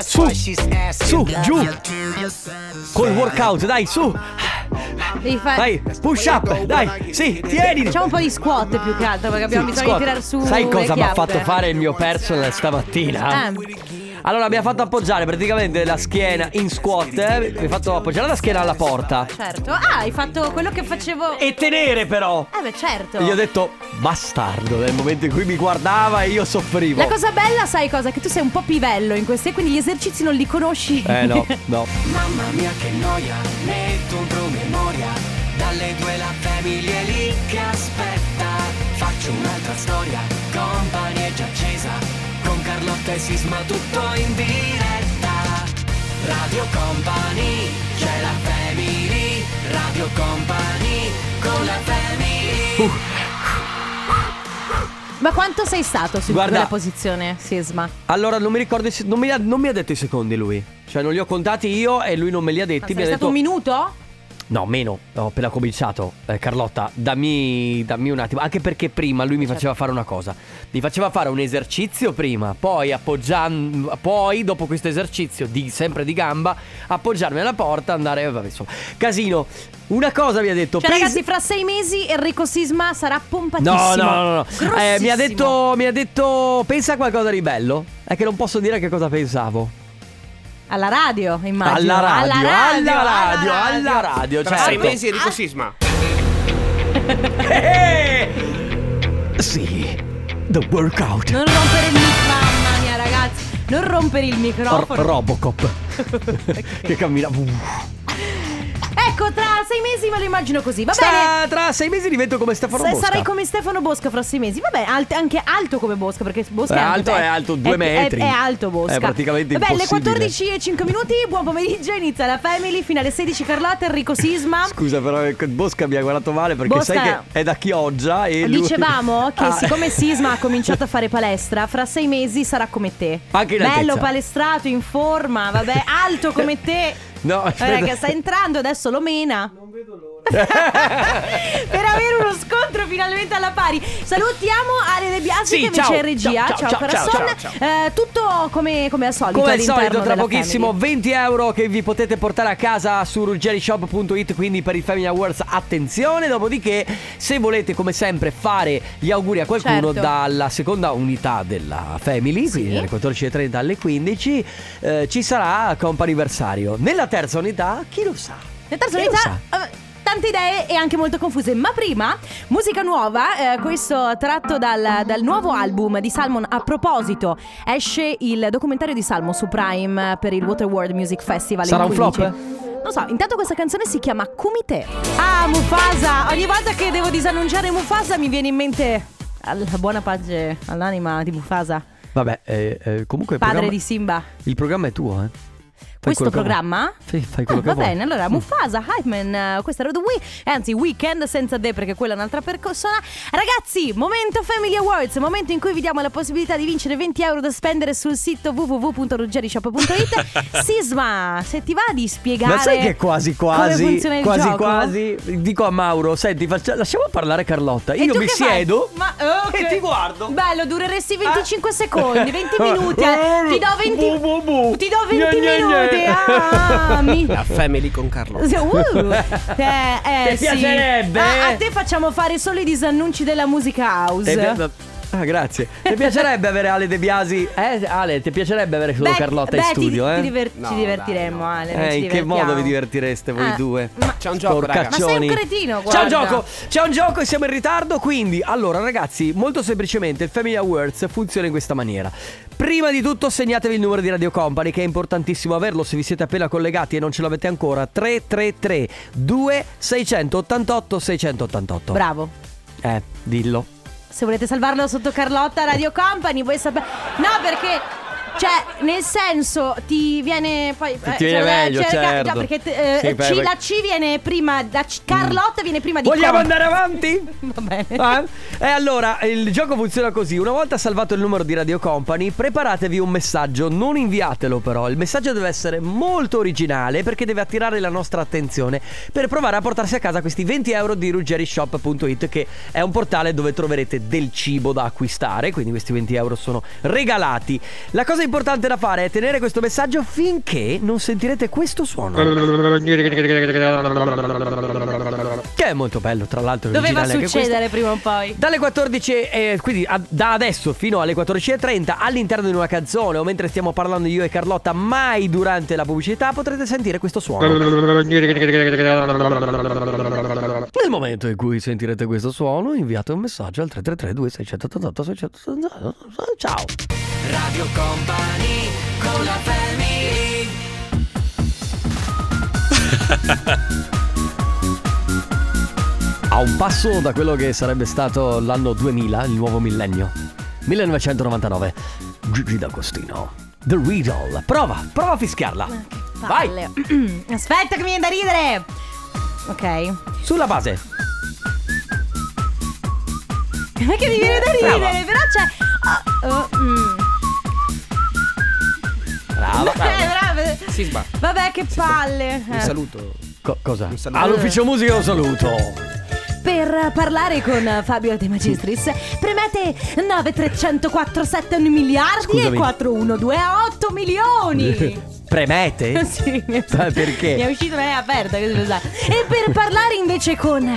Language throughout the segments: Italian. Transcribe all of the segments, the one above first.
Su, su, giù. Col workout, dai, su. Devi fare. Dai, push up, dai. Sì, tieni. Facciamo un po' di squat più che altro perché abbiamo Sì, bisogno squat. di tirare su. Sai cosa mi ha fatto fare il mio personal stamattina? Eh, Allora mi ha fatto appoggiare praticamente la schiena in squat eh, Mi ha fatto appoggiare la schiena alla porta certo. Ah, hai fatto quello che facevo. E tenere però Eh, beh, certo. E gli ho detto bastardo Nel momento in cui mi guardava e io soffrivo La cosa bella, sai cosa? Che tu sei un po' pivello in questi, quindi gli esercizi non li conosci. Eh no, no Mamma mia che noia, metto un promemoria Dalle due la famiglia lì che aspetta Faccio un'altra storia, compagnia E Sisma tutto in diretta. Radio Company, c'è la family. Radio Company, con la family. Ma quanto sei stato su Guarda- quella posizione, Sisma? Allora non mi ricordo non mi, ha, non mi ha detto i secondi lui. Cioè non li ho contati io e lui non me li ha detti Sei Mi ha stato detto un minuto? No, meno, ho appena cominciato. Eh, Carlotta, dammi, dammi un attimo. Anche perché prima lui mi faceva fare una cosa. Mi faceva fare un esercizio prima, poi appoggiando. Poi, dopo questo esercizio, di, sempre di gamba, appoggiarmi alla porta, andare. Vabbè, insomma. Casino. Una cosa mi ha detto. Cioè, ragazzi, fra sei mesi Enrico Sisma sarà pompatissimo. No, no, no, no. Eh, mi ha detto. Mi ha detto. Pensa a qualcosa di bello. È che non posso dire che cosa pensavo. Alla radio, immagino. Alla radio, alla radio, alla radio, alla radio. Tra certo. sei mesi Enrico Sisma. Eh, Sì, the workout. Non rompere il microfono, mamma mia, ragazzi. Non rompere il Ro- microfono. Robocop che cammina. Ecco, tra sei mesi me lo immagino così. Va bene. Sta- tra sei mesi divento come Stefano Se- Bosca. Sarai come Stefano Bosca fra sei mesi. Vabbè, alt- anche alto come Bosca. Perché Bosca È è, anche- alto, è alto due è- metri. È, è alto Bosca. È praticamente Vabbè, le impossibile. 14 e 5 minuti. Buon pomeriggio. Inizia la Family. Fino alle 16 Carlotta, Enrico Sisma. Scusa, però eh, Bosca mi ha guardato male perché Bosca- sai che è da Chioggia e lui... Dicevamo che Ah, siccome Sisma ha cominciato a fare palestra, fra sei mesi sarà come te. Anche in Bello, altezza. palestrato, in forma, vabbè, alto come te. No, aspetta. che sta entrando, adesso lo mena. Non vedo l'ora. per avere uno scontro finalmente alla pari. Salutiamo Ale De Biasi Sì, che invece ciao. è in regia. Ciao, ciao, ciao, corazon. ciao, Eh, tutto come, come al solito. Come al solito, tra pochissimo Family. 20 euro che vi potete portare a casa su ruggerishop.it. Quindi per il Family Awards, attenzione. Dopodiché, se volete, come sempre, fare gli auguri a qualcuno Certo. dalla seconda unità della Family, quindi dalle 14.30 alle 15, eh, ci sarà comp'anniversario. Nella terza unità, chi lo sa? Le terze Chi lo unità. Eh, Tante idee e anche molto confuse, ma prima musica nuova, eh, questo tratto dal, dal nuovo album di Salmon. A proposito, esce il documentario di Salmo su Prime per il Water World Music Festival. Sarà un 15. flop? Non so, intanto questa canzone si chiama Kumite. Ah, Mufasa! Ogni volta che devo disannunciare Mufasa mi viene in mente alla buona pace all'anima di Mufasa, Vabbè, eh, eh, comunque padre programma, di Simba. il programma è tuo, eh. Questo programma? Sì, fai quello Ah, che va vuoi. bene, allora. Mufasa, Hype Man, eh, questa era The Wii, anzi Weekend senza The perché quella è un'altra persona. Ragazzi, momento Family Awards, momento in cui vi diamo la possibilità di vincere 20 euro da spendere sul sito www.ruggerishop.it. Sisma, se ti va di spiegare Ma sai che quasi quasi quasi gioco? quasi dico a Mauro, senti, faccia- lasciamo parlare Carlotta. Io mi siedo Ma, ok. e ti guardo. Bello, dureresti 25 secondi, 20 Ah. minuti. eh. Ti do 20 Bu, bu, bu. Ti do 20 Gne, gne, minuti. Gne. Ah, mi La family con Carlo. Uh, eh, eh, Ti sì. piacerebbe? Ah, a te facciamo fare solo i disannunci della musica house. Ti pi- Ah, grazie. Ti piacerebbe avere Ale De Biasi? Eh, Ale, ti piacerebbe avere solo Beh, Carlotta beh, in ti- studio, ti eh? diver- No, ci divertiremo, dai, no. Ale. Eh, ci in che modo vi divertireste voi Ah, due? ma- C'è un gioco, raga. Ma sei un cretino, C'è un guarda. gioco, c'è un gioco e siamo in ritardo, quindi allora ragazzi, molto semplicemente il Family Awards funziona in questa maniera. Prima di tutto segnatevi il numero di Radio Company che è importantissimo averlo se vi siete appena collegati e non ce l'avete ancora 333 2688 688. Bravo. Eh, dillo. Se volete salvarlo sotto Carlotta Radio Company, vuoi sapere. No, perché. Cioè, nel senso, ti viene poi. Ti viene cioè, meglio, cerca- certo. Già, perché te- eh, Sì, C- la C viene prima. La C- Carlotta viene prima di Vogliamo Com- andare avanti? Va bene. Ah? E allora, il gioco funziona così. Una volta salvato il numero di Radio Company, preparatevi un messaggio. Non inviatelo però. Il messaggio deve essere molto originale perché deve attirare la nostra attenzione per provare a portarsi a casa questi 20 euro di ruggerishop.it che è un portale dove troverete del cibo da acquistare. Quindi questi 20 euro sono regalati. La cosa importante da fare è tenere questo messaggio finché non sentirete questo suono. Che è molto bello, tra l'altro. Doveva succedere prima o poi. Dalle 14, eh, quindi a- da adesso fino alle 14.30 all'interno di una canzone o mentre stiamo parlando io e Carlotta, mai durante la pubblicità potrete sentire questo suono. Nel momento in cui sentirete questo suono, inviate un messaggio al 333 2688 688 Ciao. Radio Company con la family A un passo da quello che sarebbe stato l'anno 2000, il nuovo millennio. 1999. Gigi D'Agostino. The Riddle. Prova, prova a fischiarla. Vai. Aspetta che mi viene da ridere. Ok. Sulla base. Ma che mi viene da ridere, Brava. però c'è. ah, oh, mm. Brava, Eh, brava. brava. Sisma, Vabbè, che palle. un Eh. saluto. Co- cosa? Un saluto. All'ufficio musica un saluto. Per parlare con Fabio De Magistris, premete 9304 miliardi Scusami. e 412 a 8 milioni. Premete? sì, Sai perché? Mi è uscito è aperta, che devo usare. E per parlare invece con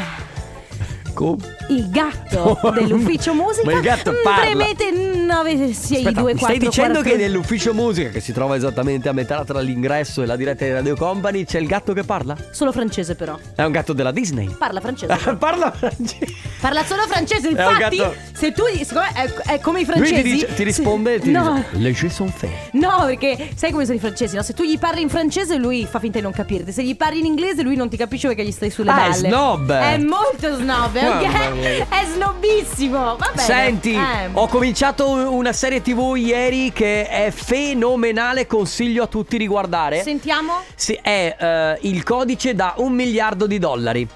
Co- il gatto dell'ufficio musica, ma il gatto mm, parla. premete 9624 Aspetta, mi stai dicendo che nell'ufficio musica, che si trova esattamente a metà tra l'ingresso e la diretta di Radio Company, c'è il gatto che parla? Solo francese però. È un gatto della Disney. Parla francese. parla francese. Parla solo francese, infatti, gatto- se tu siccome è, è come i Lui francesi. ti, dice- ti risponde e ti no. dice Le jeux sont faits. No, perché sai come sono i francesi, no? Se tu gli parli in francese lui fa finta di non capirti. Se gli parli in inglese lui non ti capisce perché gli stai sulle Ah, è balle. snob. È molto snob, Mamma mia. È snobissimo. Va bene. Senti, Eh. ho cominciato una serie TV ieri che è fenomenale, consiglio a tutti di guardare. Sentiamo? Sì, è eh, il codice da un miliardo di dollari.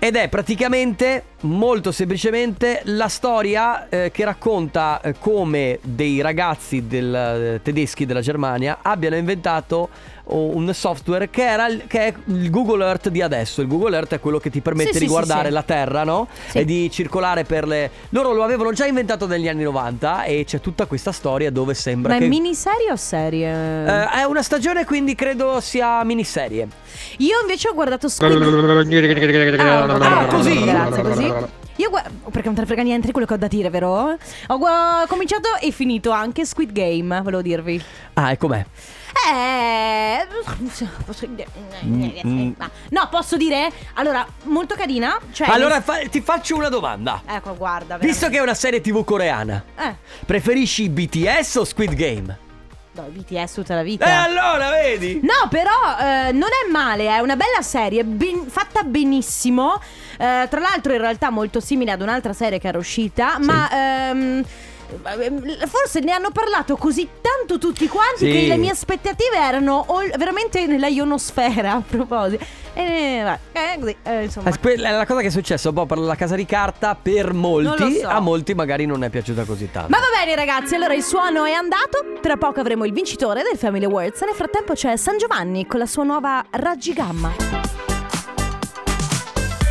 Ed è praticamente, molto semplicemente, la storia eh, che racconta eh, come dei ragazzi del- eh, tedeschi della Germania abbiano inventato un software che, era il- che è il Google Earth di adesso. Il Google Earth è quello che ti permette Sì, di sì, guardare sì, la Terra, no? Sì. E di circolare per le... Loro lo avevano già inventato negli anni 90 e c'è tutta questa storia dove sembra Ma è che... miniserie o serie? Eh, è una stagione, quindi credo sia miniserie. Io invece ho guardato Squid Ah, Ah, così? Grazie, così. Io gua- perché non te ne frega niente di quello che ho da dire, vero? Ho gua- cominciato e finito anche Squid Game, volevo dirvi. Ah, e com'è? Eh. Mm. No, posso dire? Allora, molto carina. Cioè, Allora fa- ti faccio una domanda. Ecco, guarda. Visto che è una serie TV coreana, veramente. preferisci BTS o Squid Game? Eh, no, BTS tutta la E vita. allora, vedi? No, però eh, non è male, è una bella serie, ben- fatta benissimo. Eh, tra l'altro, in realtà, molto simile ad un'altra serie che era uscita, ma. ehm, Forse ne hanno parlato così tanto tutti quanti Sì. che le mie aspettative erano ol- veramente nella ionosfera a proposito. E eh, così, eh, insomma. Eh, la cosa che è po' per la casa di carta per molti, so. a molti magari non è piaciuta così tanto. Ma va bene ragazzi, allora il suono è andato, tra poco avremo il vincitore del Family Awards, nel frattempo c'è San Giovanni con la sua nuova Raggi Gamma.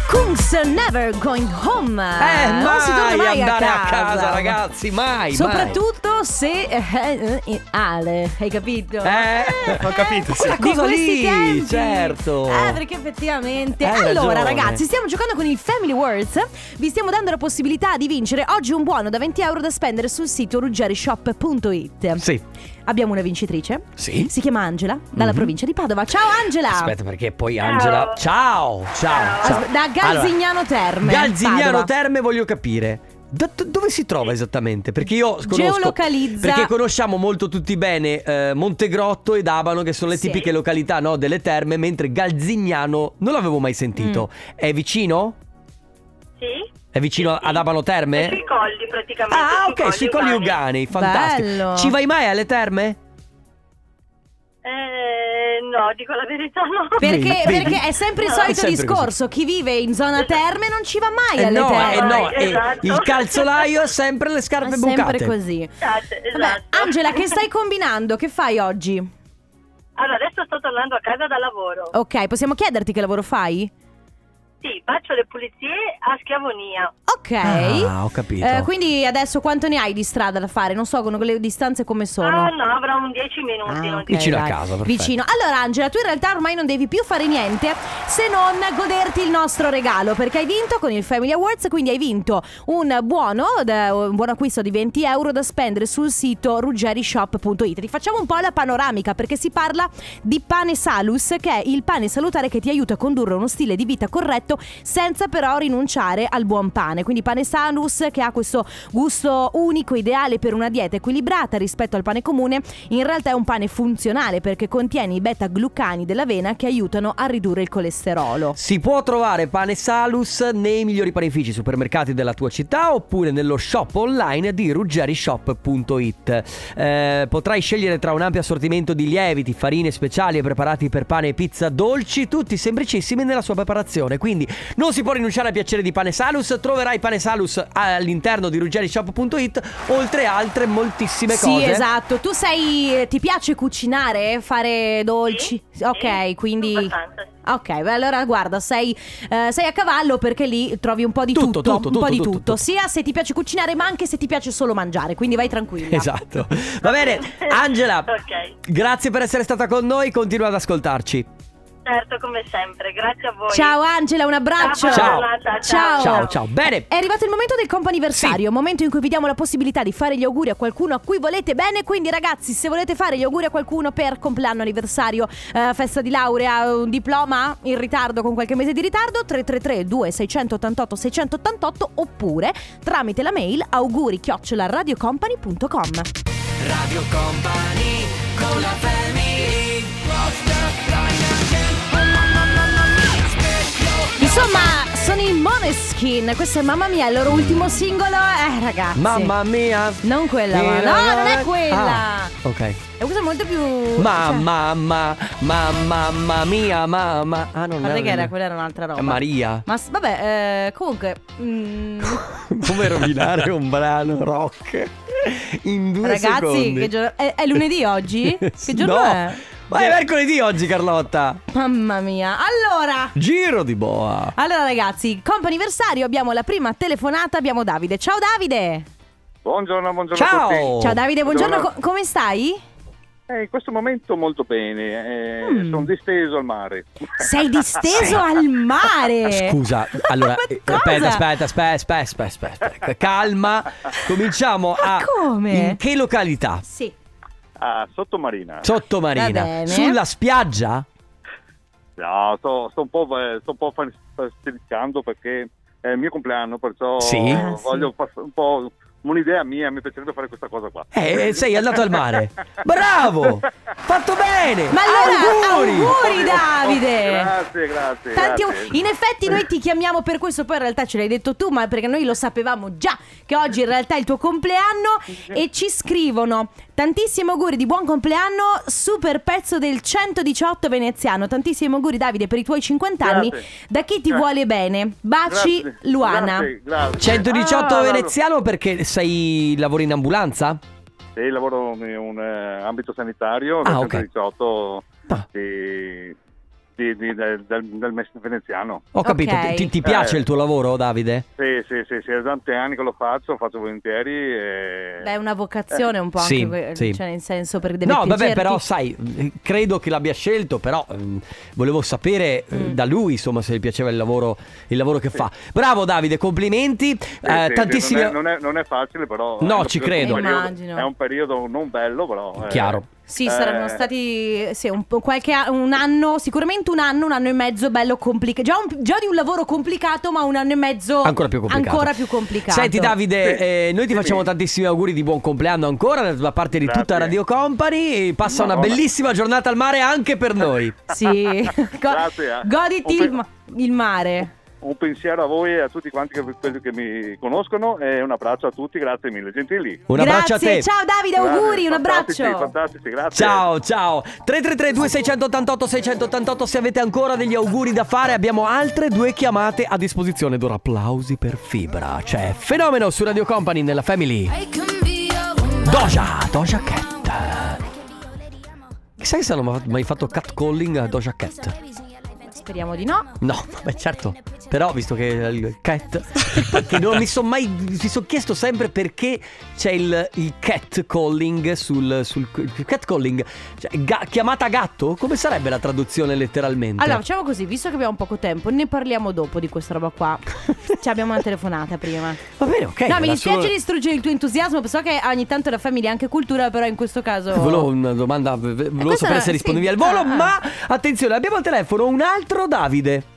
Kungs Never Going Home. Eh, non si torna mai mai andare a a casa, casa, ragazzi, mai, Soprattutto se eh, eh, eh, Ale, hai capito? Eh, ho capito, sì. Di questi lì, tempi. certo. Eh, perché effettivamente. Hai allora, ragione. ragazzi, stiamo giocando con il Family Words. Vi stiamo dando la possibilità di vincere oggi un buono da 20 euro da spendere sul sito ruggerishop.it. Sì. Abbiamo una vincitrice. Sì. Si chiama Angela, dalla Mhm. provincia di Padova. Ciao Angela! Aspetta, perché poi Angela. Ciao, ciao, ciao. Da Galzignano Terme. Galzignano Padova. Terme voglio capire. Da- do- dove si trova esattamente? Perché io conosco Geolocalizza. Perché conosciamo molto tutti bene eh, Montegrotto ed Abano che sono le Sì. tipiche località no, delle terme Mentre Galzignano non l'avevo mai sentito Mm. È vicino? Sì. È vicino Sì, sì. ad Abano Terme? È sui colli praticamente. Ah ok, sui colli Ugani, fantastico Bello. Ci vai mai alle terme? Eh, no, dico la verità no. Perché, Vedi, vedi? perché è sempre il No, solito è sempre discorso: chi vive in zona terme non ci va mai Eh alle no, terme. eh no, eh, Esatto. il calzolaio è sempre le È scarpe sempre bucate così. Esatto, Vabbè, esatto. Angela, che stai combinando? Che fai oggi? Allora, adesso sto tornando a casa da lavoro. Ok, possiamo chiederti che lavoro fai? Sì, faccio le pulizie a Schiavonia. Ok. Ah, ho capito. Eh, quindi adesso quanto ne hai di strada da fare? Non so con le distanze come sono. Ah, no, avrò un 10 minuti. Ah, non ok, ti- Vicino a dai. casa, perfetto. Vicino. Allora, Angela, tu in realtà ormai non devi più fare niente se non goderti il nostro regalo. Perché hai vinto con il Family Awards. Quindi hai vinto un buono, un buon acquisto di 20 euro da spendere sul sito ruggerishop.it. Ti facciamo un po' la panoramica perché si parla di pane Salus, che è il pane salutare che ti aiuta a condurre uno stile di vita corretto senza però rinunciare al buon pane. Quindi pane Salus che ha questo gusto unico, ideale per una dieta equilibrata rispetto al pane comune, in realtà è un pane funzionale perché contiene i beta-glucani dell'avena che aiutano a ridurre il colesterolo. Si può trovare pane Salus nei migliori panifici supermercati della tua città oppure nello shop online di ruggerishop.it. Eh, potrai scegliere tra un ampio assortimento di lieviti, farine speciali e preparati per pane e pizza dolci, tutti semplicissimi nella sua preparazione. Quindi non si può rinunciare al piacere di pane Salus. Troverai pane Salus all'interno di ruggerishop.it oltre altre moltissime Sì, cose. esatto. Tu sei ti piace cucinare, fare dolci? Sì, ok, sì, quindi abbastanza, sì. Ok, beh, allora guarda, sei, eh, sei a cavallo perché lì trovi un po' di Tutto, tutto, tutto, un po' tutto, di tutto, sia se ti piace cucinare, ma anche se ti piace solo mangiare, quindi vai tranquilla. Esatto. Va bene, Angela. Ok. Grazie per essere stata con noi, continua ad ascoltarci. Certo, come sempre. Grazie a voi. Ciao Angela, un abbraccio. Ciao. Ciao. Ciao, ciao. Bene. È arrivato il momento del comp'anniversario, momento in cui vi diamo la possibilità di fare gli auguri a qualcuno a cui volete bene. Quindi, ragazzi, se volete fare gli auguri a qualcuno per compleanno, anniversario, eh, festa di laurea, un diploma in ritardo con qualche mese di ritardo, 333 2688 688 oppure tramite la mail auguri radiocompany.com. Radio Company con la family Insomma, sono i Moneskin. Questo è Mamma mia, il loro ultimo singolo. Eh, ragazzi. Mamma mia. Non quella, ma no, non è quella. Ah, ok. E questa è molto più. Mamma, mamma, mamma, mamma mia, mamma. Ah, non Cioè, guarda che era, è quella era un'altra roba. Maria. Ma s- vabbè, eh, comunque. mm, Come rovinare un brano rock in due ragazzi, secondi. che giorno. È, è lunedì oggi? Che giorno no. è? Ma è mercoledì oggi, Carlotta. Mamma mia. Allora. Giro di boa. Allora, ragazzi, comp'anniversario. Abbiamo la prima telefonata. Abbiamo Davide. Ciao, Davide. Buongiorno, buongiorno a Ciao. tutti. Ciao, Davide. Buongiorno. Buongiorno. co- come stai? Eh, in questo momento molto bene, eh, Mm. sono disteso al mare. Sei disteso al mare. Scusa, allora, eh, cosa? aspetta, aspetta, aspetta, aspetta, aspetta, aspetta. Calma. Cominciamo Ma a come? In che località? Sì. Ah, sottomarina. Sottomarina. Sulla spiaggia? No, sto, sto un po', eh, sto un po' festeggiando perché è il mio compleanno, perciò Sì? Ah, sì. voglio fare un po' un'idea mia, mi piacerebbe fare questa cosa qua. Eh, sei andato al mare. Bravo! Fatto bene! Ma allora, auguri! auguri, Davide! Grazie, grazie. Tanti grazie. au- in effetti noi ti chiamiamo per questo, poi in realtà ce l'hai detto tu, ma perché noi lo sapevamo già che oggi in realtà è il tuo compleanno e ci scrivono tantissimi auguri di buon compleanno, super pezzo del 118 veneziano, tantissimi auguri Davide per i tuoi 50 anni, Grazie. da chi ti vuole bene. Baci Grazie, Luana. Grazie, grazie. 118 Ah, no, no. veneziano perché sei lavori in ambulanza? Sì, lavoro in un eh, ambito sanitario, Ah, nel ok. 118 Ah. di, di- di- del, del, del mes veneziano. Ho capito, Ok. ti, ti- piace Eh. il tuo lavoro, Davide? Sì, sì, sì, sì, è da tanti anni che lo faccio, lo faccio volentieri. E... Beh, è una vocazione un po' Sì, anche, que- sì. cioè nel senso perché deve No, vabbè, piacerti. però sai, eh, credo che l'abbia scelto, però ehm, volevo sapere eh, Mm. da lui, insomma, se gli piaceva il lavoro, il lavoro che fa. Bravo Davide, complimenti. Sì, eh, sì, tantissimi... sì, non, è, non è- non è facile, però. No, un ci credo. un periodo- Immagino. È un periodo non bello, però. eh, Sì, Eh, saranno stati sì, un, po' qualche un anno, sicuramente un anno, un anno e mezzo bello complicato. Già, già di un lavoro complicato, ma un anno e mezzo Ancora più complicato. ancora più complicato. Senti Davide, Sì. eh, noi ti Sì, facciamo sì. tantissimi auguri di buon compleanno ancora da parte di Grazie. tutta Radio Company. Passa una Madonna. bellissima giornata al mare anche per noi. Sì, Go- Grazie, eh. goditi il, ma- il mare. Un pensiero a voi e a tutti quanti che, quelli che mi conoscono e un abbraccio a tutti, grazie mille, gentili. Un abbraccio a Grazie, te. ciao Davide, auguri, un Fantastici, abbraccio. Fantastici, grazie. Ciao, ciao. 333 2688 688 se avete ancora degli auguri da fare, abbiamo altre due chiamate a disposizione. D'ora applausi per Fibra. C'è fenomeno su Radio Company nella Family. Doja, Doja Cat. Chissà che se hanno mai fatto catcalling a Doja Cat. Speriamo di no. No, beh certo. Però, visto che il cat. Perché non mi sono mai. Mi sono chiesto sempre perché c'è il, il cat calling sul. sul cat calling. Cioè, ga- chiamata gatto? Come sarebbe la traduzione letteralmente? Allora, facciamo così, visto che abbiamo poco tempo, ne parliamo dopo di questa roba qua. Ci abbiamo una telefonata prima. Va bene, ok. no, mi dispiace solo- distruggere il tuo entusiasmo, so che ogni tanto la famiglia è anche cultura, però in questo caso... Volevo una domanda, volevo sapere se rispondevi sì. al volo, Ah, ah. ma attenzione, abbiamo al telefono un altro Davide.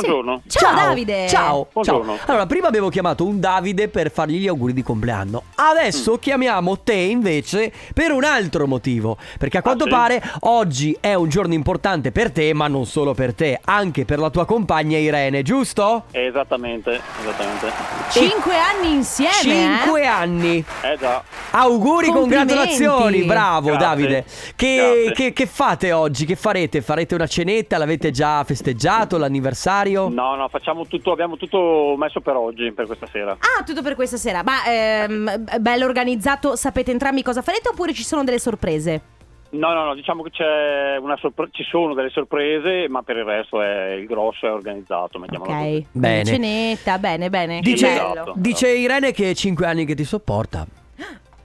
Buongiorno. Ciao, Davide. Ciao, Buongiorno. ciao. Allora, prima abbiamo chiamato un Davide per fargli gli auguri di compleanno. Adesso Mm. chiamiamo te invece per un altro motivo. Perché a quanto sì? pare oggi è un giorno importante per te, ma non solo per te, anche per la tua compagna Irene, giusto? Esattamente, esattamente. Cinque anni insieme, Cinque anni. Eh già. Auguri, congratulazioni, bravo Grazie. Davide. Che, Grazie. che- che fate oggi? Che farete? Farete una cenetta? L'avete già festeggiato l'anniversario? No, no, facciamo tutto, abbiamo tutto messo per oggi, per questa sera. Ah, tutto per questa sera. Ma ehm, bello organizzato, sapete entrambi cosa farete oppure ci sono delle sorprese? No, no, no, diciamo che c'è una sorpre- ci sono delle sorprese, ma per il resto è il grosso è organizzato, mettiamolo così. Ok. Bene. Cenetta, bene, bene. Dice. Esatto. dice Irene che è 5 anni che ti sopporta.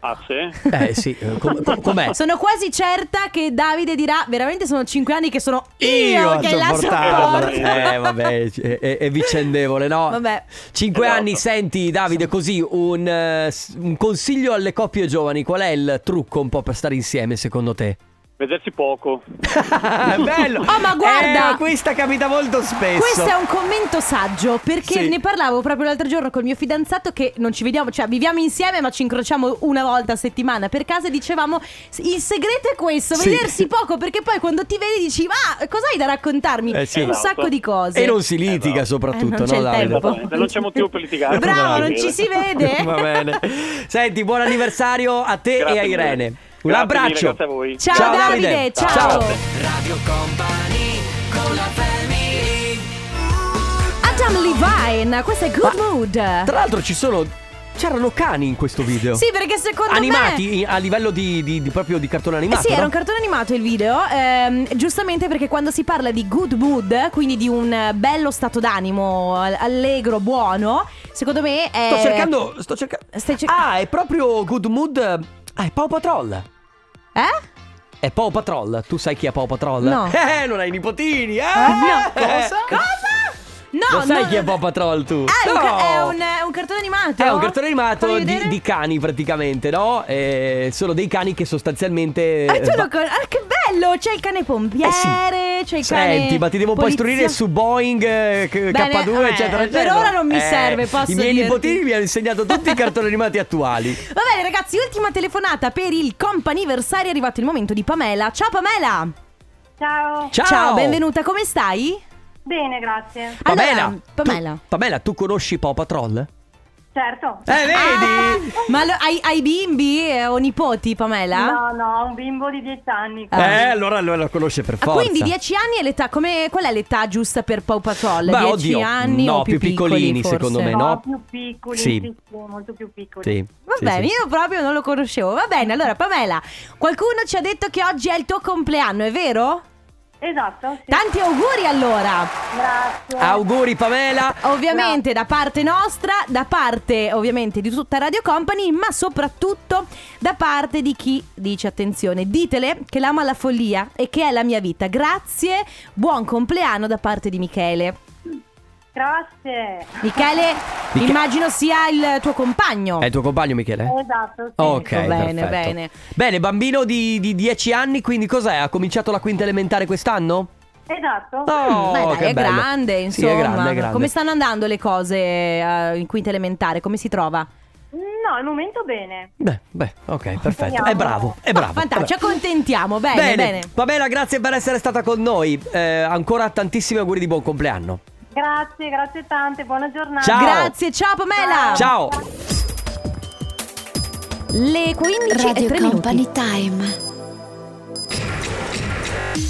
Ah, sì? Eh sì, com- com- com'è? Sono quasi certa che Davide dirà veramente sono cinque anni che sono io, a che la sopporto. Eh vabbè, è, è- è vicendevole, no? Vabbè. 5 Esatto. anni, senti Davide, così un, eh, un consiglio alle coppie giovani. Qual è il trucco un po' per stare insieme secondo te? Vedersi poco. Bello! Oh, ma guarda! Eh, questa capita molto spesso. Questo è un commento saggio perché Sì. ne parlavo proprio l'altro giorno col mio fidanzato che non ci vediamo, cioè viviamo insieme ma ci incrociamo una volta a settimana per casa e dicevamo il segreto è questo, Sì. vedersi poco perché poi quando ti vedi dici ma cosa hai da raccontarmi? Eh sì. Un Esatto. sacco di cose. E non si litiga Esatto. soprattutto, Eh, non c'è no il Davide? tempo. Esattamente, non c'è motivo per litigare. Bravo, non ci si vede. Va bene. Senti, buon anniversario a te Grazie e a mille. Un Grazie abbraccio. mille, grazie a voi. Ciao, Ciao, Davide, Davide. ciao. Ciao. Radio Company con la family Adam Levine, questo è Good Mood. Tra l'altro ci sono c'erano cani in questo video. Sì, perché secondo me Animati a livello di, di- di- proprio di cartone Eh animato. sì, era no? un cartone animato il video, ehm, giustamente perché quando si parla di good mood, quindi di un eh, bello stato d'animo, al- allegro, buono, secondo me è... Sto cercando. Sto cercando. Stai cer- ah, è proprio Good Mood. Ah, è Paw Patrol. Eh? È Paw Patrol. Tu sai chi è Paw Patrol? No. Eh, non hai nipotini, eh? No, cosa? Cosa? No, Lo sai no, chi è Paw Patrol tu? Ah, è, un, No. è un- è un cartone animato? È un cartone animato di, di cani praticamente, no? Eh, sono dei cani che sostanzialmente... Ah, tu eh, lo va- con- ah, che bello! C'è il cane pompiere, c'è il cane. Senti, ma ti devo un po' polizia- istruire su Boeing, eh, K- Bene, K2, vabbè, eccetera, per eccetera. ora non mi Eh, serve, posso I miei dirti. nipotini mi hanno insegnato tutti i cartoni animati attuali. Va bene, ragazzi, ultima telefonata per il comp'anniversario. È arrivato il momento di Pamela. Ciao, Pamela! Ciao. Ciao! benvenuta, come stai? Bene, grazie. Pamela, Allora, Pamela. Tu, Pamela, tu conosci Paw Patrol? Certo. Eh, vedi? Ah, ma lo- hai, hai bimbi eh, o nipoti, Pamela? No, no, ho un bimbo di 10 anni. Ah. Eh, allora, allora lo conosce per Ah, forza. quindi 10 anni è l'età, come, qual è l'età giusta per Paw Patrol? Beh, 10 oddio, anni no, o più, più piccolini, piccoli, secondo me, no? No, più piccoli, sì, molto più piccoli. Sì. Va sì, bene, sì. io proprio non lo conoscevo. Va bene, allora Pamela, qualcuno ci ha detto che oggi è il tuo compleanno, è vero? Esatto, sì. Tanti auguri allora! Grazie. Auguri Pamela. Ovviamente da parte nostra, da parte ovviamente di tutta Radio Company, ma soprattutto da parte di chi dice attenzione, ditele che l'ama la follia e che è la mia vita. Grazie, buon compleanno da parte di Michele. Grazie. Michele, Miche- immagino sia il tuo compagno. È il tuo compagno Michele? Esatto, sì. Ok, bene, perfetto. bene. Bene, bambino di, di 10 anni, quindi cos'è? Ha cominciato la quinta elementare quest'anno? Esatto. Oh, Beh, dai, è bello. grande, Sì, insomma. è grande, è grande. Come stanno andando le cose eh, in quinta elementare? Come si trova? No, al momento bene. Beh, beh, ok, perfetto. È bravo, è bravo. Fantastico, ci accontentiamo. Bene, bene. Pamela, grazie per essere stata con noi. Eh, ancora tantissimi auguri di buon compleanno. Grazie, grazie tante, buona giornata. Ciao. Grazie, ciao Pamela. Ciao. Le 15 e Radio 3 Company minuti. Time.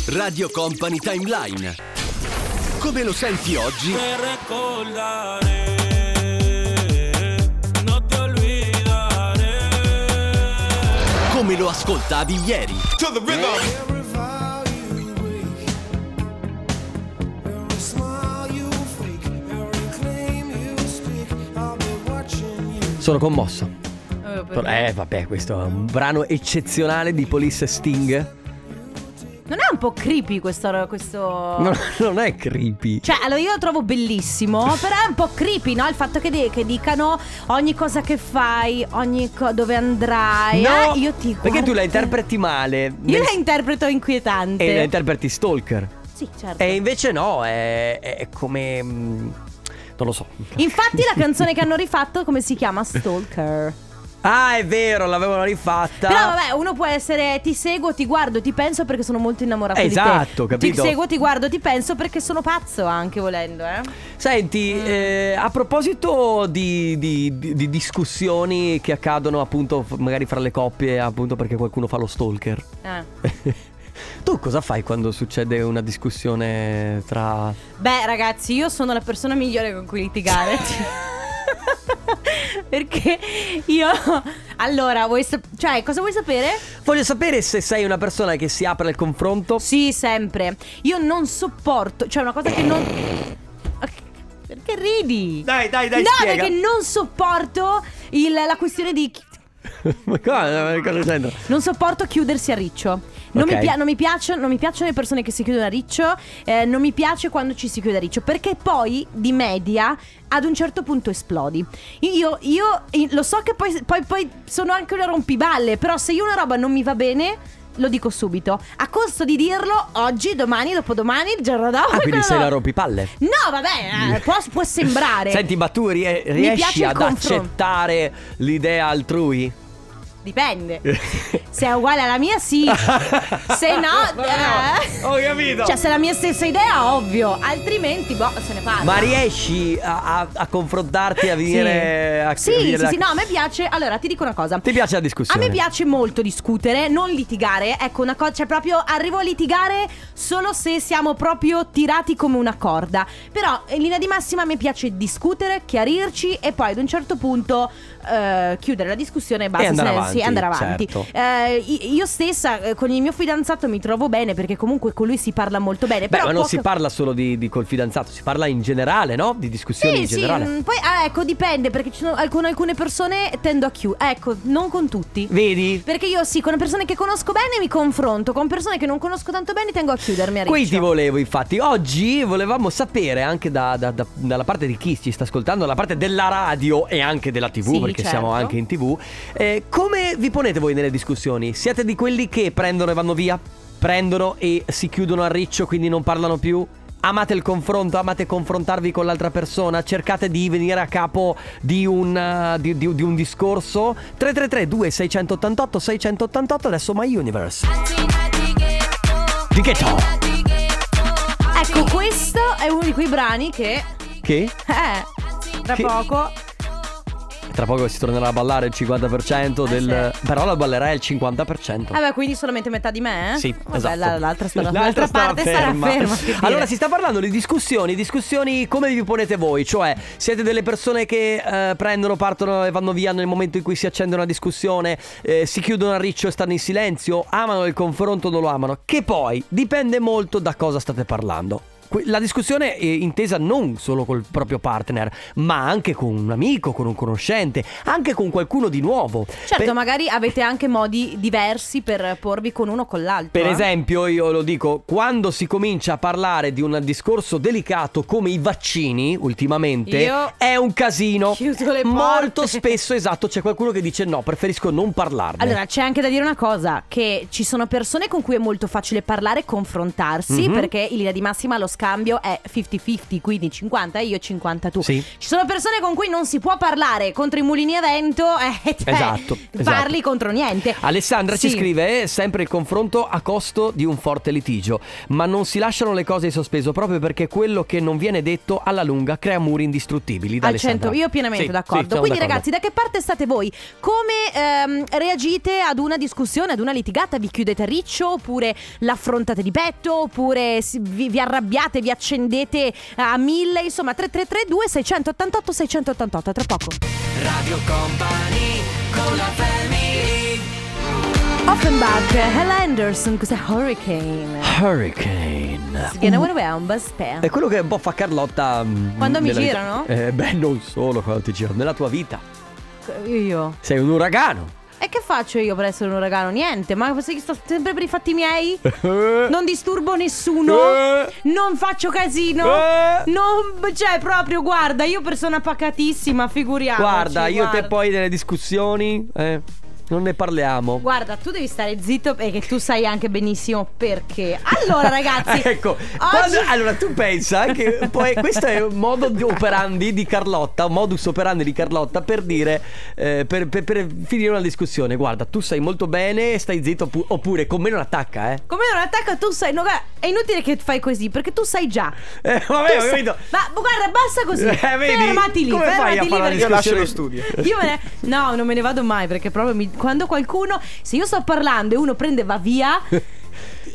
Radio Company Timeline. Come lo senti oggi? Come lo ascoltavi ieri? Sono commosso. Eh? Eh, vabbè, questo è un brano eccezionale di Police Sting. Non è un po' creepy questo... questo... No, non è creepy. Cioè, allora io lo trovo bellissimo, però è un po' creepy, no? Il fatto che, di- che dicano ogni cosa che fai, ogni co- dove andrai. No, eh, io ti perché tu la guardo- interpreti male. Io nel- la interpreto inquietante. E la interpreti stalker. Sì, certo. E invece no, è, è come... Non lo so. Infatti la canzone che hanno rifatto come si chiama? Stalker. Ah, è vero, l'avevano rifatta. Però vabbè, uno può essere ti seguo, ti guardo, ti penso perché sono molto innamorato di te. Esatto, capito? Ti seguo, ti guardo, ti penso perché sono pazzo anche volendo, eh. Senti, Mm. eh, a proposito di, di- di- di discussioni che accadono appunto magari fra le coppie, appunto perché qualcuno fa lo stalker. Eh. tu cosa fai quando succede una discussione tra... Beh, ragazzi, io sono la persona migliore con cui litigare. Perché io Allora, vuoi sap- cioè, cosa vuoi sapere? Voglio sapere se sei una persona che si apre al confronto. Sì, sempre. Io non sopporto, cioè una cosa che non Perché ridi? Dai, dai, dai, No, spiega. perché non sopporto il- la questione di Ma cosa, cosa c'entra? Non sopporto chiudersi a riccio. Non, Ok. mi, pia- non mi piacciono, non mi piacciono le persone che si chiudono a riccio. eh, non mi piace quando ci si chiude a riccio. Perché poi, di media, ad un certo punto esplodi. Io, io- lo so che poi, poi, poi sono anche una rompiballe. Però se io una roba non mi va bene. Lo dico subito. A costo di dirlo oggi, domani, dopodomani, il giorno dopo. Ah, quindi sei la rompipalle. No, vabbè, eh, può, può sembrare. Senti, ma tu rie- riesci ad confronto. accettare l'idea altrui? Dipende. Se è uguale alla mia, sì. Se no, eh. Ho capito. Cioè, se è la mia stessa idea, ovvio. Altrimenti, boh, se ne parla. Ma riesci a, a- a confrontarti a venire a Sì, a venire sì, la- sì, no, a me piace. Allora, ti dico una cosa. Ti piace la A discussione? me piace molto discutere, non litigare. Ecco, una cosa, cioè proprio arrivo a litigare solo se siamo proprio tirati come una corda. Però in linea di massima a me piace discutere, chiarirci e poi ad un certo punto eh, chiudere la discussione e basta. E andare se- avanti, sì, andare avanti. certo. Eh, io stessa eh, con il mio fidanzato mi trovo bene perché comunque con lui si parla molto bene. Beh, però ma non può si parla solo di, di col fidanzato, si parla in generale, no? Di discussioni Sì, in sì, generale. mm, poi ah, ecco, dipende perché ci sono alcune, alcune persone tendo a chiudere. Ecco, non con tutti. Vedi? Perché io sì, con persone che conosco bene mi confronto, con persone che non conosco tanto bene tengo a chiudermi a riccio. Qui ti volevo, infatti. Oggi volevamo sapere anche da- da- da- dalla parte di chi ci sta ascoltando, dalla parte della radio e anche della TV, Sì, perché certo. siamo anche in TV. eh, come vi ponete voi nelle discussioni? Siete di quelli che prendono e vanno via? Prendono e si chiudono a riccio, quindi non parlano più? Amate il confronto, amate confrontarvi con l'altra persona, cercate di venire a capo di un, uh, di, di- di un discorso. 333 2688 688 adesso My Universe. Di che to? Ecco, questo è uno di quei brani che Che? eh tra Che- poco Tra poco si tornerà a ballare il 50% del... Eh, sì. Però la ballerai il 50%. Vabbè, quindi solamente metà di me, eh? Sì, Vabbè, esatto. la- l'altra, sta, L'altra l'altra stava parte ferma. sarà ferma. Allora si sta parlando di discussioni, discussioni come vi ponete voi, cioè siete delle persone che eh, prendono, partono e vanno via nel momento in cui si accende una discussione, eh, si chiudono a riccio e stanno in silenzio, amano il confronto o non lo amano, che poi dipende molto da cosa state parlando. La discussione è intesa non solo col proprio partner, ma anche con un amico, con un conoscente, anche con qualcuno di nuovo. Certo, Per- magari avete anche modi diversi per porvi con uno o con l'altro. Per eh? esempio, io lo dico, quando si comincia a parlare di un discorso delicato come i vaccini, ultimamente, Io è un casino. Molto spesso, esatto, c'è qualcuno che dice no, preferisco non parlarne. Allora, c'è anche da dire una cosa: che ci sono persone con cui è molto facile parlare e confrontarsi, Mhm. perché in linea di massima lo scambio è 50-50, quindi 50 io, 50 tu. Sì. Ci sono persone con cui non si può parlare contro i mulini a vento, eh, cioè, Esatto, parli esatto. contro niente. Alessandra ci Sì. scrive eh, sempre il confronto a costo di un forte litigio, ma non si lasciano le cose in sospeso proprio perché quello che non viene detto alla lunga crea muri indistruttibili. Al. 100, io pienamente Sì, d'accordo. Quindi, d'accordo. ragazzi, da che parte state voi? Come ehm, reagite ad una discussione, ad una litigata? Vi chiudete a riccio? Oppure l'affrontate di petto? Oppure vi, vi arrabbiate, vi accendete a mille? Insomma, 3332 688 688 tra poco. Radio Company con la family Offenbach, Hella Anderson, cos'è Hurricane? Hurricane. Un bus È quello che un po' fa Carlotta. mm, Quando mi nella vita. girano? Eh, beh, non solo quando ti girano, nella tua vita. Io. Sei un uragano. E che faccio io per essere un uragano? Niente, ma se sto sempre per i fatti miei? Non disturbo nessuno, Eh. non faccio casino, Eh. non, cioè proprio guarda, io persona pacatissima, figuriamoci. Guarda, io e te guarda. poi nelle discussioni, eh, non ne parliamo. Guarda, tu devi stare zitto perché tu sai anche benissimo perché. Allora, ragazzi, ecco, oggi- quando- allora tu pensa che poi questo è un modo di operandi di Carlotta, un modus operandi di Carlotta per dire, eh, per, per- per finire una discussione. Guarda, tu sai molto bene, stai zitto, oppu- oppure con me non attacca, eh. come non attacca tu sai, no, è inutile che fai così perché tu sai già. Eh, Tu vabbè, ho sai- capito. Ma guarda, basta così. Eh, vedi? Fermati lì, Come fai a fermati lì fare la perché- Io lascio discussione? lo studio. Io me ne... No, non me ne vado mai perché proprio mi- quando qualcuno. Se io sto parlando e uno prende e va via.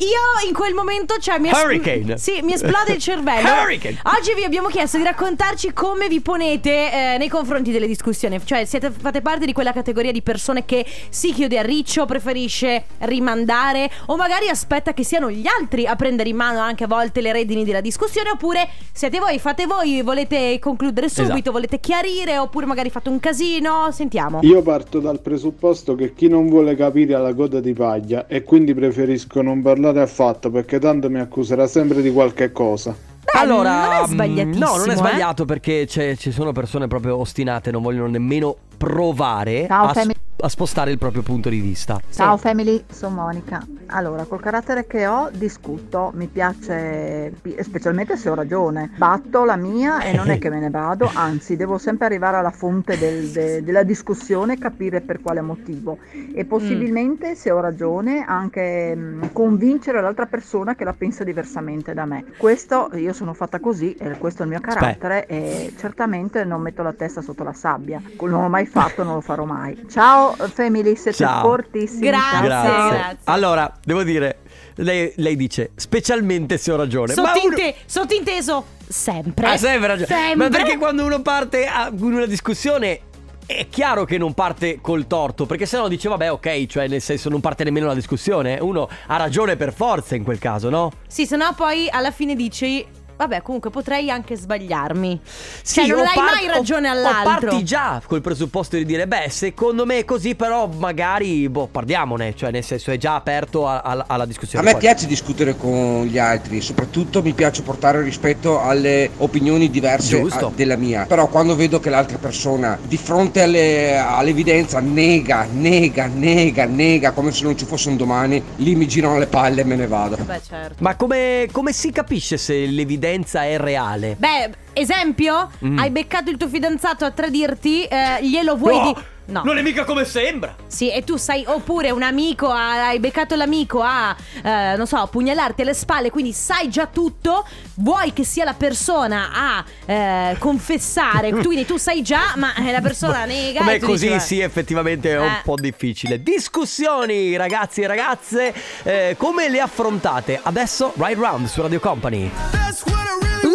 Io in quel momento, cioè, mi, es- Hurricane. sì, mi esplode il cervello. Hurricane. Oggi vi abbiamo chiesto di raccontarci come vi ponete eh, nei confronti delle discussioni. Cioè, siete, fate parte di quella categoria di persone che si chiude a riccio, preferisce rimandare, o magari aspetta che siano gli altri a prendere in mano anche a volte le redini della discussione. Oppure siete voi, fate voi, volete concludere subito, Esatto. volete chiarire, oppure magari fate un casino. Sentiamo. Io parto dal presupposto che chi non vuole capire ha la coda di paglia e quindi preferisco non parlare affatto perché tanto mi accuserà sempre di qualche cosa. Beh, allora, non è mm, sbagliatissimo. No, non è eh. sbagliato perché c'è- ci sono persone proprio ostinate, non vogliono nemmeno provare Ciao, a, Femi. A spostare il proprio punto di vista. Ciao family, sono Monica. Allora, col carattere che ho discuto, mi piace, specialmente se ho ragione, batto la mia e non è che me ne vado, anzi devo sempre arrivare alla fonte del- de- della discussione e capire per quale motivo e possibilmente se ho ragione anche mh, convincere l'altra persona che la pensa diversamente da me. Questo io sono fatta così e questo è il mio carattere e certamente non metto la testa sotto la sabbia. Non l'ho mai fatto, non lo farò mai. Ciao family, siete Ciao. fortissimi. Grazie. Ciao. grazie. Allora, devo dire, lei, lei dice, specialmente se ho ragione. Ma uno- Sottinte- Sottinteso sempre. Ha sempre ragione. Sempre. Ma perché quando uno parte a in una discussione è chiaro che non parte col torto, perché sennò dice vabbè, ok, cioè nel senso non parte nemmeno la discussione. Uno ha ragione per forza in quel caso, no? Sì, se no poi alla fine dici. Vabbè, comunque potrei anche sbagliarmi. Sì, Cioè, non hai par- mai ragione o- all'altro. O parti già col presupposto di dire, beh, secondo me è così, però magari, boh, parliamone. Cioè, nel senso, è già aperto a- a- alla A discussione. me Poi- piace discutere con gli altri, soprattutto mi piace portare rispetto alle opinioni diverse a- della mia. Però quando vedo che l'altra persona di fronte alle- all'evidenza nega, nega, nega, nega come se non ci fosse un domani, lì mi girano le palle e me ne vado. Beh, certo. Ma come, come si capisce se l'evidenza è reale? Beh, esempio, Mm. hai beccato il tuo fidanzato a tradirti, eh, glielo vuoi No, di- No. Non è mica come sembra. Sì, e tu sai, oppure un amico, ha- hai beccato l'amico a, eh, non so, pugnalarti alle spalle, quindi sai già tutto, vuoi che sia la persona a eh, confessare, quindi tu sai già, ma eh, la persona nega. Tu così dici, sì, effettivamente è un Eh. po' difficile. Discussioni, ragazzi e ragazze, eh, come le affrontate? Adesso Ride Round su Radio Company.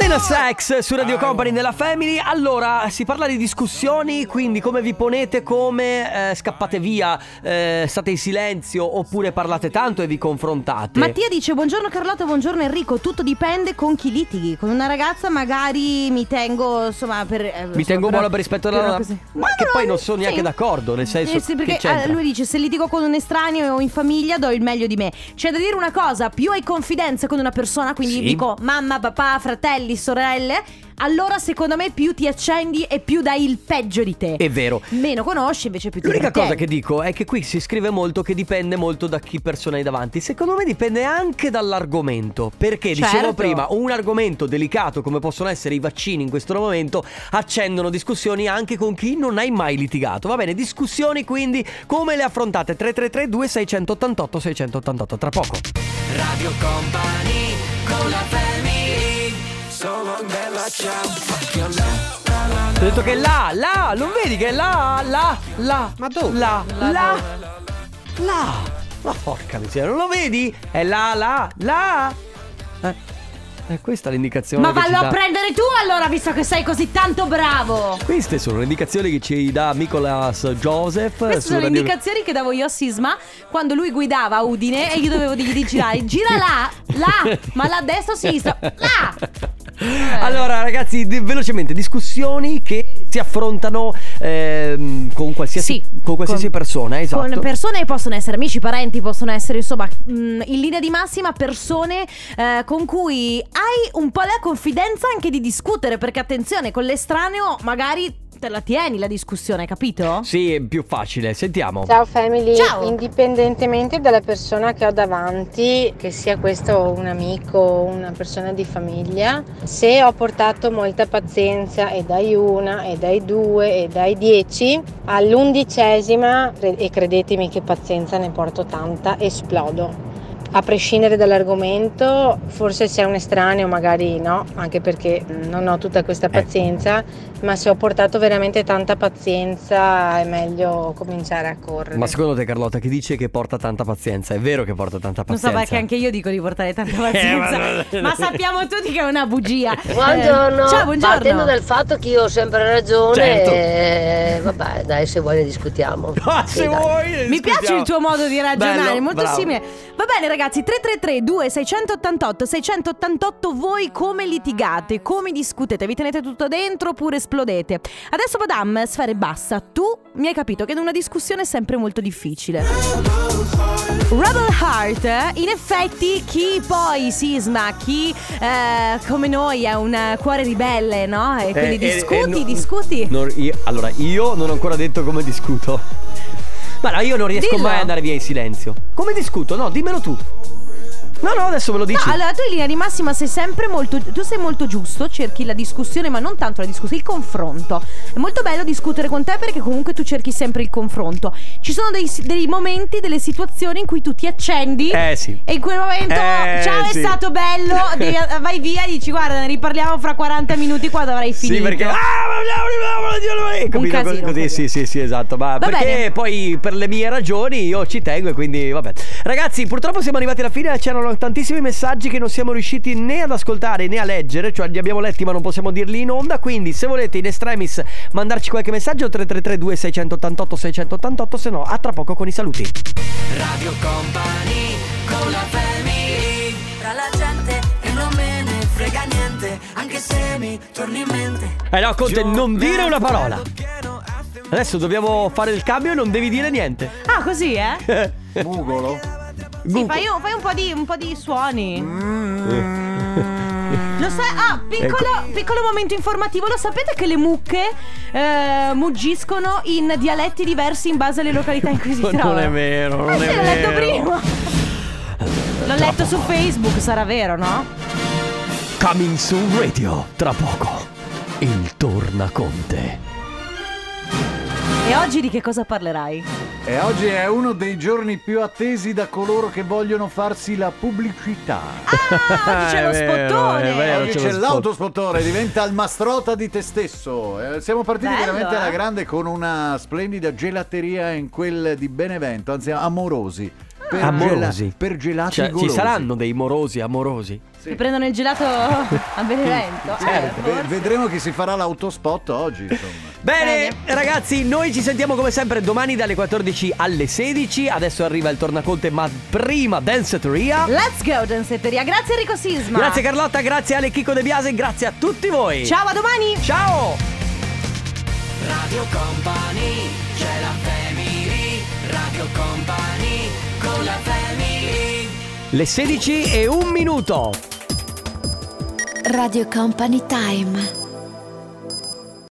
Lena Sex su Radio Company nella Family. Allora, si parla di discussioni, quindi come vi ponete, come eh, scappate via, eh, state in silenzio oppure parlate tanto e vi confrontate. Mattia dice buongiorno Carlotta, buongiorno Enrico, tutto dipende con chi litighi. Con una ragazza magari mi tengo, insomma, per... eh, Mi tengo però- buono per rispetto alla... così. Ma No, che poi no, non sono neanche sì. d'accordo, nel senso Eh sì, perché che eh, lui dice se litigo con un estraneo o in famiglia do il meglio di me. C'è da dire una cosa, più hai confidenza con una persona, quindi Sì. dico mamma, papà, fratelli, sorelle, allora secondo me più ti accendi e più dai il peggio di te. È vero. Meno conosci invece più ti L'unica trattieni. cosa che dico è che qui si scrive molto che dipende molto da chi persona hai davanti. Secondo me dipende anche dall'argomento. Perché dicevo Certo. prima, un argomento delicato come possono essere i vaccini in questo momento accendono discussioni anche con chi non hai mai litigato. Va bene, discussioni quindi come le affrontate? 333 2688 688 tra poco. Radio Company con la family Solo nella ciao Ti ho detto che è là, là, non vedi che è là, là, là. Ma dove? Là, Là là. Ma porca miseria, non lo vedi? È là, là, là. Eh, è questa l'indicazione Ma che vallo a prendere tu allora, visto che sei così tanto bravo. Queste sono le indicazioni che ci dà Nicolas Joseph Queste sono le indicazioni che davo io a Sisma quando lui guidava a Udine e io dovevo dirgli di girare. Gira là, là, ma là destra o sinistra? Là! Allora, ragazzi, di- velocemente, discussioni che si affrontano ehm, con qualsiasi, Sì, con qualsiasi con- persona, esatto. Con persone che possono essere amici, parenti, possono essere insomma mh, in linea di massima persone eh, con cui hai un po' la confidenza anche di discutere perché attenzione con l'estraneo magari te la tieni la discussione, capito? Sì, è più facile. Sentiamo. Ciao family, Ciao. indipendentemente dalla persona che ho davanti, che sia questo un amico o una persona di famiglia, se ho portato molta pazienza e dai una e dai due e dai dieci, all'undicesima, e credetemi che pazienza ne porto tanta, esplodo. A prescindere dall'argomento, forse se è un estraneo magari no, anche perché non ho tutta questa pazienza, ma se ho portato veramente tanta pazienza è meglio cominciare a correre. Ma secondo te, Carlotta, chi dice che porta tanta pazienza? È vero che porta tanta Non so pazienza? perché anche io dico di portare tanta pazienza, ma- ma sappiamo tutti che è una bugia. Buongiorno. Eh, ciao, buongiorno. Partendo dal fatto che io ho sempre ragione, Certo. eh, vabbè, dai, se vuoi ne discutiamo. Ah, Sì, se dai. vuoi. Mi piace il tuo modo di ragionare, Bello, molto bravo. simile. Va bene ragazzi, 333 2688 688 voi come litigate, come discutete, vi tenete tutto dentro oppure esplodete? Adesso Madame, sfere bassa, tu mi hai capito che in una discussione è sempre molto difficile. Rebel Heart, eh, in effetti chi poi sisma, chi eh, come noi ha un cuore ribelle, no? E quindi Eh, eh, discuti, eh, no- discuti. Non- io- allora, io non ho ancora detto come discuto. Ma no, io non riesco Dillo. mai ad andare via in silenzio. Come discuto? No, dimmelo tu. No, no, adesso me lo dici. No, allora tu in linea di massima sei sempre molto. Tu sei molto giusto, cerchi la discussione, ma non tanto la discussione, il confronto. È molto bello discutere con te perché comunque tu cerchi sempre il confronto. Ci sono dei, dei momenti, delle situazioni in cui tu ti accendi. Eh sì. E in quel momento, Eh, ciao, sì. è stato bello. devi- vai via e dici, guarda, ne riparliamo fra 40 minuti quando avrai finito. Sì, perché. Ah, capito? Un casino, Così, un sì, sì, sì, esatto. Ma Va perché bene. poi per le mie ragioni io ci tengo e quindi vabbè. Ragazzi, purtroppo siamo arrivati alla fine. C'erano tantissimi messaggi che non siamo riusciti né ad ascoltare né a leggere. Cioè, li abbiamo letti, ma non possiamo dirli in onda. Quindi, se volete in extremis mandarci qualche messaggio, 3332 688 688. Se no, a tra poco con i saluti. Radio Company con la family Tra la gente e non me ne frega niente Anche se mi torni in mente Eh no, Conte, non dire una parola. Adesso dobbiamo fare il cambio e non devi dire niente. Ah, così, eh? Mugolo? Sì, fai, un, fai un po' di, un po' di suoni. Lo sai? Ah, piccolo, Ecco. piccolo momento informativo. Lo sapete che le mucche eh, muggiscono in dialetti diversi in base alle località in cui si Non trovano? è vero, non eh è sì, l'ho letto prima. L'ho letto su Facebook, sarà vero, no? Coming soon radio, tra poco. Il tornaconte. E oggi di che cosa parlerai? E oggi è uno dei giorni più attesi da coloro che vogliono farsi la pubblicità. Ah, oggi c'è lo vero, spottone. vero, Oggi c'è c'è lo l'autospottore, diventa il mastrota di te stesso. Eh, siamo partiti Bello, veramente eh? alla grande con una splendida gelateria in quel di Benevento, anzi amorosi. Per Amorosi. gela- per gelati Cioè, ci saranno dei morosi amorosi. Che prendono il gelato a Benevento? Certo, Eh, forse. vedremo chi si farà l'autospot oggi, insomma. Bene, ragazzi, noi ci sentiamo come sempre domani dalle 14 alle 16. Adesso arriva il tornaconte, ma prima Danceteria. Let's go, Danzetteria. Grazie Enrico Sisma. Grazie Carlotta, grazie Ale Chico De Biase, grazie a tutti voi. Ciao, a domani. Ciao. Radio Company c'è la family Radio Company con la family Le 16 e un minuto. Radio Company Time.